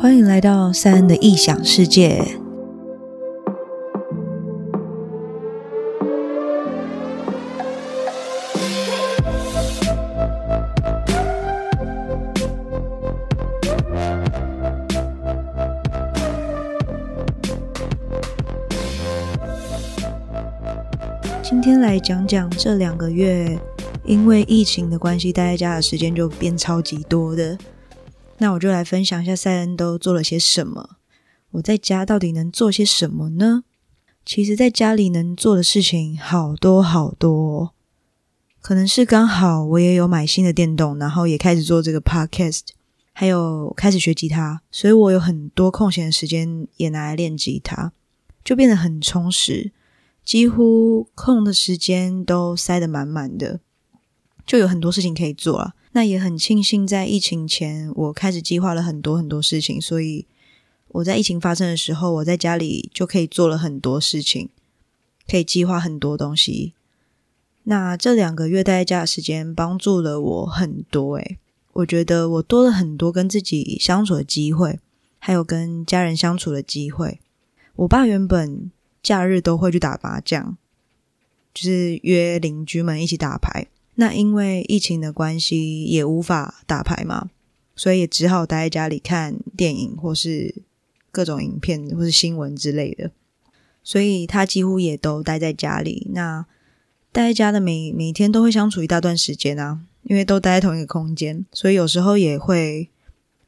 欢迎来到三恩的异想世界。今天来讲讲这两个月，因为疫情的关系，待在家的时间就变超级多的。那我就来分享一下赛恩都做了些什么。我在家到底能做些什么呢？其实，在家里能做的事情好多好多。可能是刚好我也有买新的电动，然后也开始做这个 podcast，还有开始学吉他，所以我有很多空闲的时间也拿来练吉他，就变得很充实。几乎空的时间都塞得满满的，就有很多事情可以做了。那也很庆幸，在疫情前我开始计划了很多很多事情，所以我在疫情发生的时候，我在家里就可以做了很多事情，可以计划很多东西。那这两个月待在家的时间帮助了我很多，诶，我觉得我多了很多跟自己相处的机会，还有跟家人相处的机会。我爸原本假日都会去打麻将，就是约邻居们一起打牌。那因为疫情的关系，也无法打牌嘛，所以也只好待在家里看电影，或是各种影片，或是新闻之类的。所以他几乎也都待在家里。那待在家的每每天都会相处一大段时间啊，因为都待在同一个空间，所以有时候也会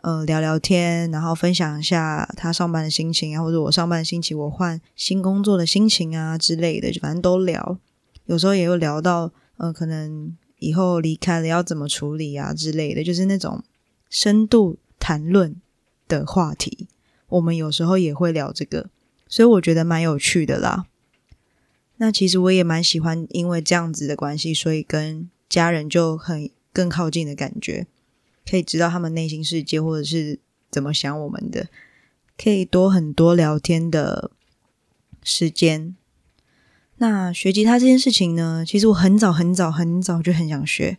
呃聊聊天，然后分享一下他上班的心情啊，或者我上班的心情，我换新工作的心情啊之类的，就反正都聊。有时候也有聊到呃可能。以后离开了要怎么处理啊之类的，就是那种深度谈论的话题，我们有时候也会聊这个，所以我觉得蛮有趣的啦。那其实我也蛮喜欢，因为这样子的关系，所以跟家人就很更靠近的感觉，可以知道他们内心世界或者是怎么想我们的，可以多很多聊天的时间。那学吉他这件事情呢，其实我很早很早很早就很想学，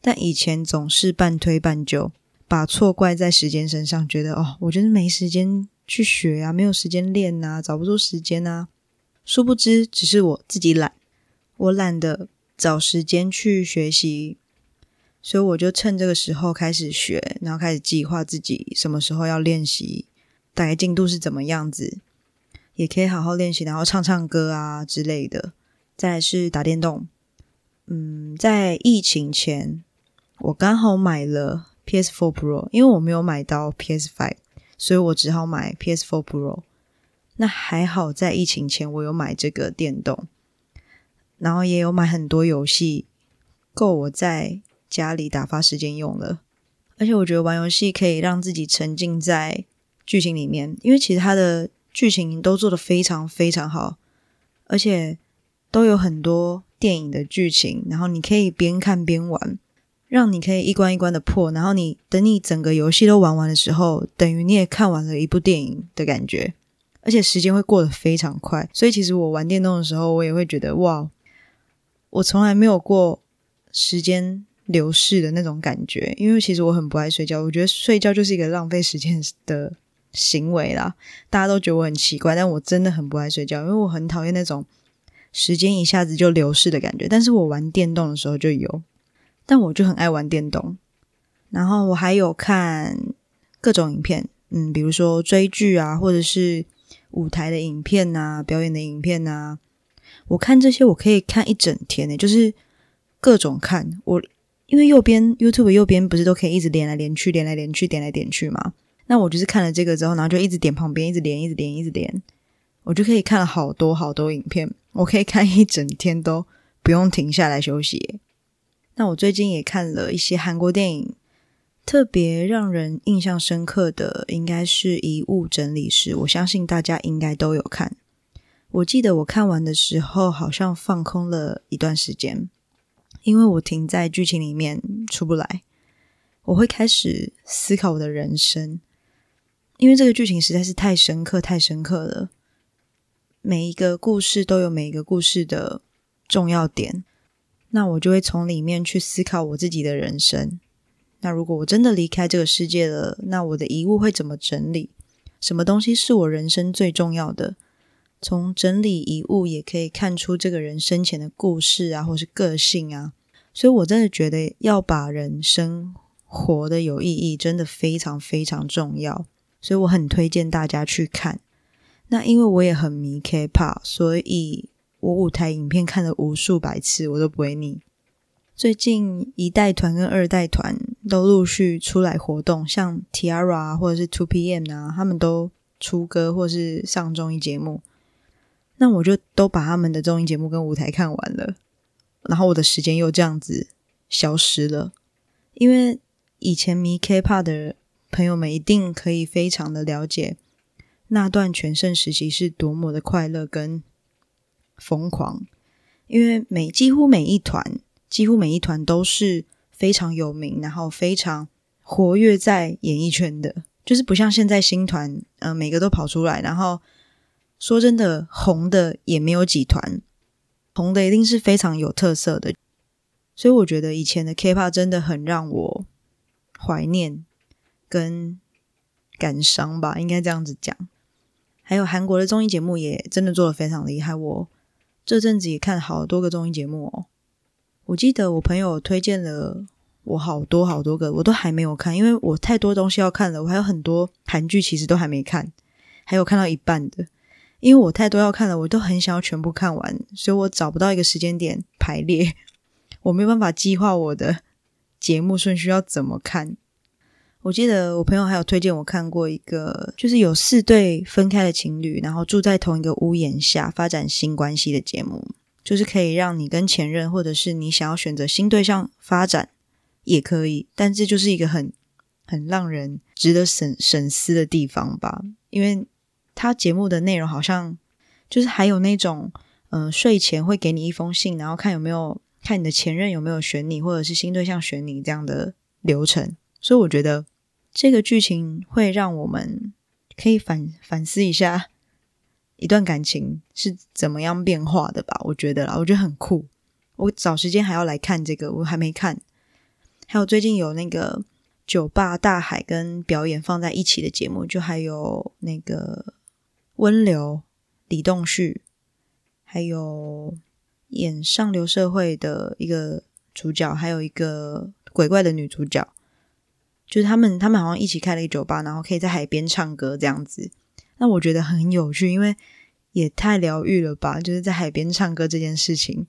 但以前总是半推半就，把错怪在时间身上，觉得哦，我就是没时间去学啊，没有时间练啊，找不出时间啊。殊不知，只是我自己懒，我懒得找时间去学习，所以我就趁这个时候开始学，然后开始计划自己什么时候要练习，大概进度是怎么样子。也可以好好练习，然后唱唱歌啊之类的。再来是打电动，嗯，在疫情前，我刚好买了 PS4 Pro，因为我没有买到 PS5，所以我只好买 PS4 Pro。那还好，在疫情前我有买这个电动，然后也有买很多游戏，够我在家里打发时间用了。而且我觉得玩游戏可以让自己沉浸在剧情里面，因为其实它的。剧情都做得非常非常好，而且都有很多电影的剧情，然后你可以边看边玩，让你可以一关一关的破，然后你等你整个游戏都玩完的时候，等于你也看完了一部电影的感觉，而且时间会过得非常快。所以其实我玩电动的时候，我也会觉得哇，我从来没有过时间流逝的那种感觉，因为其实我很不爱睡觉，我觉得睡觉就是一个浪费时间的行为啦，大家都觉得我很奇怪，但我真的很不爱睡觉，因为我很讨厌那种时间一下子就流逝的感觉。但是我玩电动的时候就有，但我就很爱玩电动。然后我还有看各种影片，嗯，比如说追剧啊，或者是舞台的影片啊，表演的影片啊。我看这些我可以看一整天呢，就是各种看。我因为右边 YouTube 右边不是都可以一直连来连去，连来连去，点来点去吗？那我就是看了这个之后，然后就一直点旁边，一直连，一直连，一直连，我就可以看了好多好多影片，我可以看一整天都不用停下来休息。那我最近也看了一些韩国电影，特别让人印象深刻的应该是《遗物整理师》，我相信大家应该都有看。我记得我看完的时候，好像放空了一段时间，因为我停在剧情里面出不来，我会开始思考我的人生。因为这个剧情实在是太深刻、太深刻了，每一个故事都有每一个故事的重要点，那我就会从里面去思考我自己的人生，那如果我真的离开这个世界了，那我的遗物会怎么整理？什么东西是我人生最重要的？从整理遗物也可以看出这个人生前的故事啊，或是个性啊。所以我真的觉得要把人生活得有意义，真的非常非常重要。所以我很推荐大家去看。那因为我也很迷 K-pop，所以我舞台影片看了无数百次，我都不会腻。最近一代团跟二代团都陆续出来活动，像 T-ara 或者是 Two PM 啊，他们都出歌或是上综艺节目。那我就都把他们的综艺节目跟舞台看完了。然后我的时间又这样子消失了，因为以前迷 K-pop 的朋友们一定可以非常的了解那段全盛时期是多么的快乐跟疯狂，因为每几乎每一团几乎每一团都是非常有名，然后非常活跃在演艺圈的，就是不像现在新团，呃，每个都跑出来，然后说真的红的也没有几团。红的一定是非常有特色的，所以我觉得以前的 K-pop 真的很让我怀念跟感伤吧，应该这样子讲。还有韩国的综艺节目也真的做得非常厉害，我这阵子也看好多个综艺节目哦。我记得我朋友推荐了我好多好多个，我都还没有看，因为我太多东西要看了，我还有很多韩剧其实都还没看，还有看到一半的。因为我太多要看了，我都很想要全部看完，所以我找不到一个时间点排列，我没有办法计划我的节目顺序要怎么看。我记得我朋友还有推荐我看过一个，就是有四对分开的情侣，然后住在同一个屋檐下发展新关系的节目，就是可以让你跟前任，或者是你想要选择新对象发展也可以，但这就是一个很很让人值得审审思的地方吧，因为。他节目的内容好像就是还有那种，嗯、睡前会给你一封信，然后看有没有看你的前任有没有选你，或者是新对象选你这样的流程。所以我觉得这个剧情会让我们可以反反思一下一段感情是怎么样变化的吧。我觉得啦，我觉得很酷。我找时间还要来看这个，我还没看。还有最近有那个酒吧大海跟表演放在一起的节目，就还有那个。温流、李栋旭，还有演上流社会的一个主角，还有一个鬼怪的女主角，就是他们，他们好像一起开了一个酒吧，然后可以在海边唱歌这样子。那我觉得很有趣，因为也太疗愈了吧！就是在海边唱歌这件事情，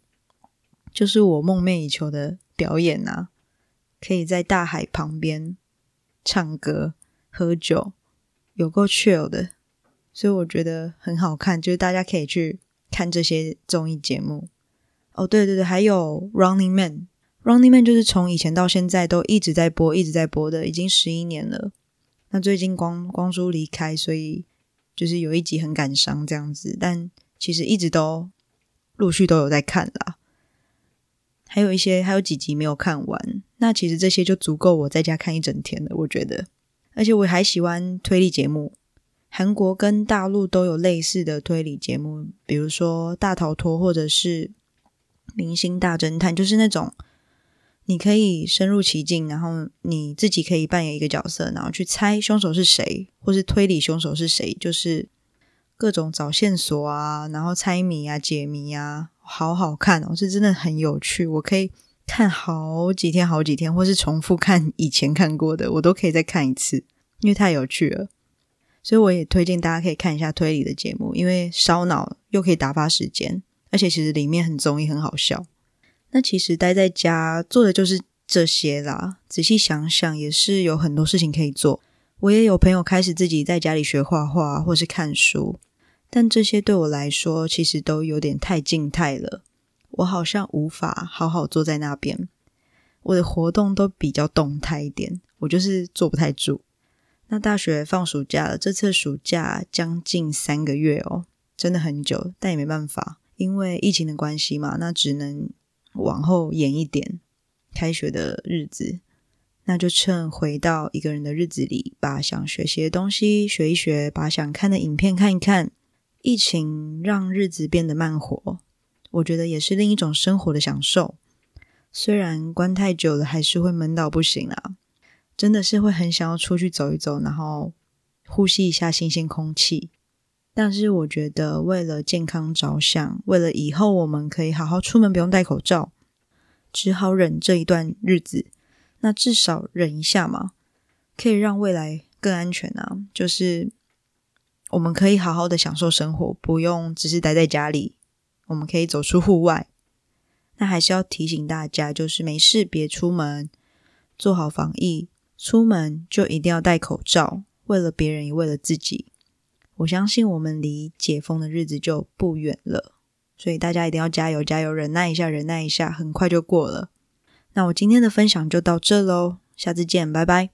就是我梦寐以求的表演啊！可以在大海旁边唱歌、喝酒，有够 chill 的。所以我觉得很好看，就是大家可以去看这些综艺节目。哦，对对对，还有 Running Man Running Man 就是从以前到现在都一直在播，一直在播的，已经十一年了。那最近光光洙离开，所以就是有一集很感伤这样子，但其实一直都陆续都有在看啦。还有一些还有几集没有看完，那其实这些就足够我在家看一整天了，我觉得。而且我还喜欢推理节目。韩国跟大陆都有类似的推理节目，比如说《大逃脱》或者是《明星大侦探》，就是那种你可以深入其境，然后你自己可以扮演一个角色，然后去猜凶手是谁，或是推理凶手是谁，就是各种找线索啊，然后猜谜啊、解谜啊，好好看哦，是真的很有趣。我可以看好几天、好几天，或是重复看以前看过的，我都可以再看一次，因为太有趣了。所以我也推荐大家可以看一下推理的节目，因为烧脑又可以打发时间，而且其实里面很综艺，很好笑。那其实待在家做的就是这些啦。仔细想想，也是有很多事情可以做。我也有朋友开始自己在家里学画画，或是看书，但这些对我来说其实都有点太静态了。我好像无法好好坐在那边，我的活动都比较动态一点，我就是坐不太住。那大学放暑假了，这次暑假将近三个月哦，真的很久，但也没办法，因为疫情的关系嘛，那只能往后延一点开学的日子。那就趁回到一个人的日子里，把想学习的东西学一学，把想看的影片看一看。疫情让日子变得慢活，我觉得也是另一种生活的享受。虽然关太久了，还是会闷到不行啊。真的是会很想要出去走一走，然后呼吸一下新鲜空气。但是我觉得，为了健康着想，为了以后我们可以好好出门，不用戴口罩，只好忍这一段日子。那至少忍一下嘛，可以让未来更安全啊。就是我们可以好好的享受生活，不用只是待在家里，我们可以走出户外。那还是要提醒大家，就是没事别出门，做好防疫。出门就一定要戴口罩，为了别人也为了自己。我相信我们离解封的日子就不远了，所以大家一定要加油加油，忍耐一下，忍耐一下，很快就过了。那我今天的分享就到这喽，下次见，拜拜。